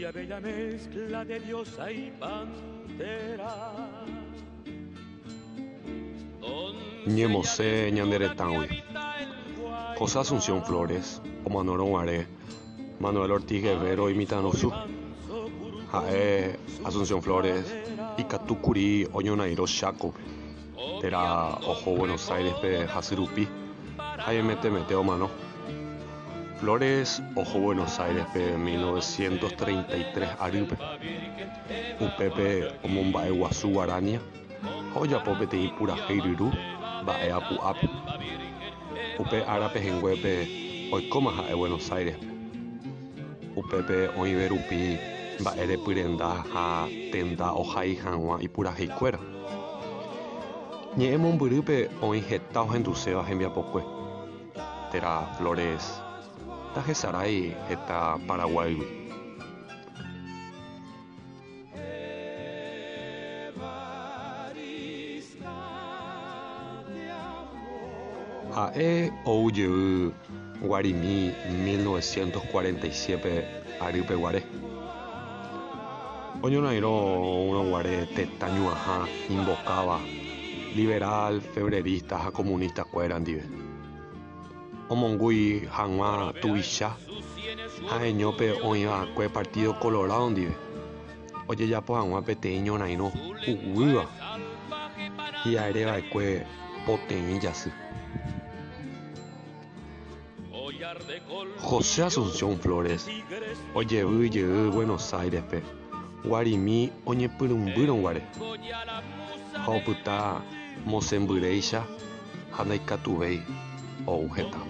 Aquella bella mezcla de diosa y pantera. Ñemose ñanderetangui. José Asunción Flores, Omanoro Guaré, Manuel Ortiz Guevero y Mitanosu. Jae Asunción Flores, Ikatukuri Oñonairo Shaco. Era Ojo Buenos Aires pe Hasirupi. Jae Mete Mete Omano. Flores, Ojo Buenos Aires pe 1933 Aripe. Upepe Omombae Guazú Guarania. Oya Popete y Pura Heiriru. Bae Apu Apu. Upe Arape Henguepe Oikoma Jae Buenos Aires. Upepe Oiberupi mba'ére pyrenda ha tenda ohai hag̃ua ipuraheikuéra ñe'ẽ mombyrýpe oĩ heta ohenduséva hembiapokue térã Flores ndahechárái heta Paraguaygui ha'e oujey Guarimi 1947 Arýpe Guare oñonairõ una Guare tetañuãha invocaba liberal, febrerista ha comunista kuéra ndive omongúi hag̃ua tuvicha ha'eñópe oĩva'ekue Partido Colorado ndive. Ojejapo hag̃ua peteĩ ñorairõ huguýva hi'areva'ekue poteĩ jasy José Asunción Flores ojevy Buenos Airespe Guarimi oñepyrũmbýrõguare ha opyta mosẽmbyréicha ha ndaikatuvéi ou heta